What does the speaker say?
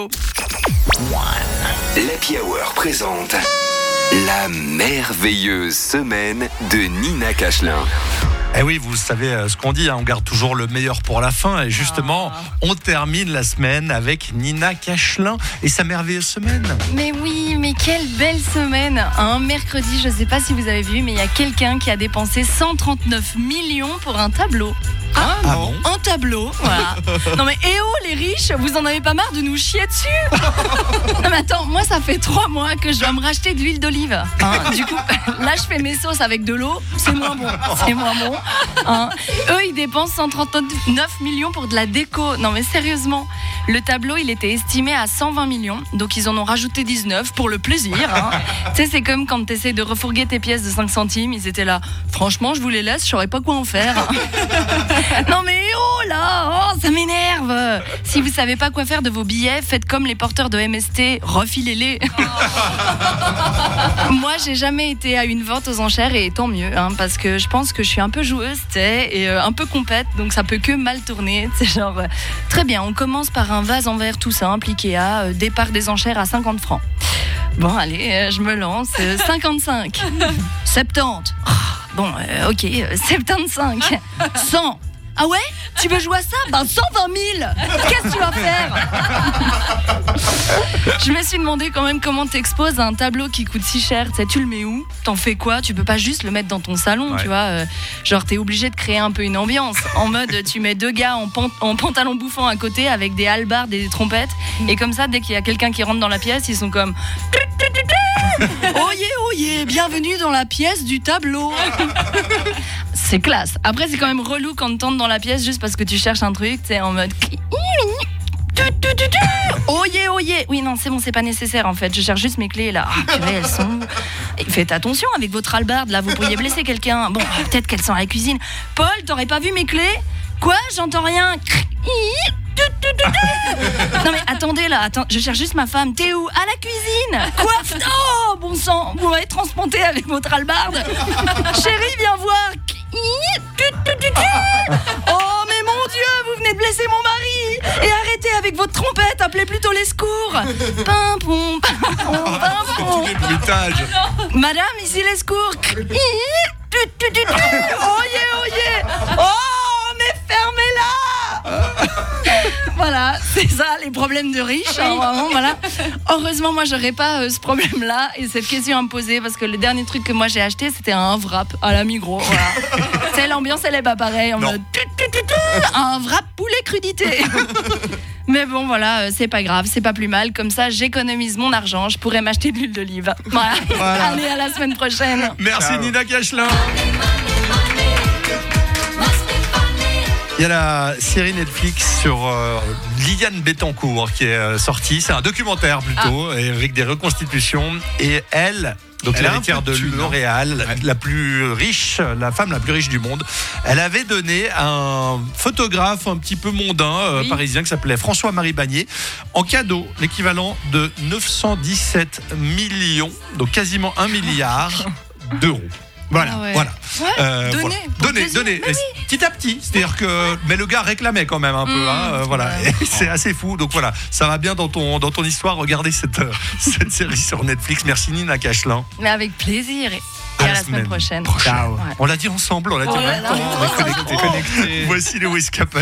météo. L'Happy Hour présente la merveilleuse semaine de Nina Cachelin. Eh oui, vous savez euh, ce qu'on dit, hein, on garde toujours le meilleur pour la fin. Et justement, on termine la semaine avec Nina Cachelin et sa merveilleuse semaine. Mais oui, mais quelle belle semaine Un mercredi, je ne sais pas si vous avez vu, mais il y a quelqu'un qui a dépensé 139 millions pour un tableau. Ah bon? Un tableau, voilà. Non mais eh oh les riches, vous en avez pas marre de nous chier dessus? Non mais attends, moi ça fait trois mois que je dois me racheter de l'huile d'olive. hein. Du coup, là je fais mes sauces avec de l'eau, c'est moins bon, c'est moins bon. hein. Eux ils dépensent 139 millions pour de la déco. Non mais sérieusement, le tableau il était estimé à 120 millions, donc ils en ont rajouté 19 pour le plaisir. hein. tu sais c'est comme quand tu essaies de refourguer tes pièces de 5 centimes, ils étaient là. Franchement je vous les laisse, je saurais pas quoi en faire. Non mais oh là, oh, ça m'énerve. Si vous savez pas quoi faire de vos billets, faites comme les porteurs de MST, refilez-les. Moi, j'ai jamais été à une vente aux enchères et tant mieux, hein, parce que je pense que je suis un peu joueuse, tu sais, et euh, un peu compète, donc ça peut que mal tourner. C'est genre euh, très bien. On commence par un vase en verre tout simple, Ikea, euh, départ des enchères à 50 francs. Bon, allez, euh, je me lance. euh, 55, 70. Ah, Bon, euh, ok, euh, 75, 100. Ah ouais Tu veux jouer à ça Ben 120 000 Qu'est-ce que tu vas faire Je me suis demandé quand même comment t'exposes à un tableau qui coûte si cher. Tu sais, tu le mets où T'en fais quoi Tu peux pas juste le mettre dans ton salon, Ouais. tu vois euh, Genre, t'es obligé de créer un peu une ambiance. En mode, tu mets deux gars en, pan- en pantalon bouffant à côté avec des halbardes et des trompettes. Et comme ça, dès qu'il y a quelqu'un qui rentre dans la pièce, ils sont comme... Oyez, oyez, bienvenue dans la pièce du tableau. C'est classe. Après, c'est quand même relou quand t'entres dans la pièce juste parce que tu cherches un truc, tu en mode. Oyez, oyez. Oui, non, c'est bon, c'est pas nécessaire en fait. Je cherche juste mes clés là. Ah, purée, elles sont. Faites attention avec votre hallebarde là, vous pourriez blesser quelqu'un. Bon, peut-être qu'elles sont à la cuisine. Paul, t'aurais pas vu mes clés? Quoi? J'entends rien. Non mais attendez là, attends, je cherche juste ma femme. T'es où? À la cuisine. Quoi Oh bon sang, vous m'avez transporté avec votre hallebarde. Chérie, viens voir. Oh mais mon Dieu, vous venez de blesser mon mari. Et arrêtez avec votre trompette, appelez plutôt les secours. Pim pom, pim pom, pim pom. Les bruitages. Madame, ici les secours. Oyez, oyez. Oh, mais fermez-la Voilà, c'est ça, les problèmes de riches. hein, vraiment, voilà. Heureusement, moi, j'aurais pas euh, ce problème-là et cette question à me poser parce que le dernier truc que moi j'ai acheté, c'était un wrap à la Migros. Voilà. c'est l'ambiance, elle est pas pareille. Tu, un wrap poulet crudité. Mais bon, voilà, euh, c'est pas grave, c'est pas plus mal. Comme ça, j'économise mon argent. Je pourrais m'acheter de l'huile d'olive. Voilà. Voilà. Allez, à la semaine prochaine. Merci Nina Cachelin. Il y a la série Netflix sur euh, Liliane Bettencourt qui est euh, sortie. C'est un documentaire plutôt, et avec des reconstitutions. Et elle, donc l'héritière de hein. L'Oréal, la plus riche, la femme la plus riche du monde, elle avait donné à un photographe un petit peu mondain euh, Oui. parisien qui s'appelait François-Marie Bagné en cadeau l'équivalent de 917 millions, donc quasiment un milliard d'euros. Voilà, Ah ouais. voilà. Ouais, Euh, donnez, voilà. Donnez, Et Petit à petit, c'est-à-dire que, mais le gars réclamait quand même un peu, Mmh, hein, euh, voilà. c'est assez fou. Donc voilà, ça va bien dans ton dans ton histoire. Regardez cette euh, cette série sur Netflix. Merci Nina Cachelin. Mais avec plaisir. Et à, la semaine prochaine. Ciao. Ouais. On l'a dit ensemble, on l'a dit Oh en même temps. On est connectés. Connecté. Voici les Whiskapes.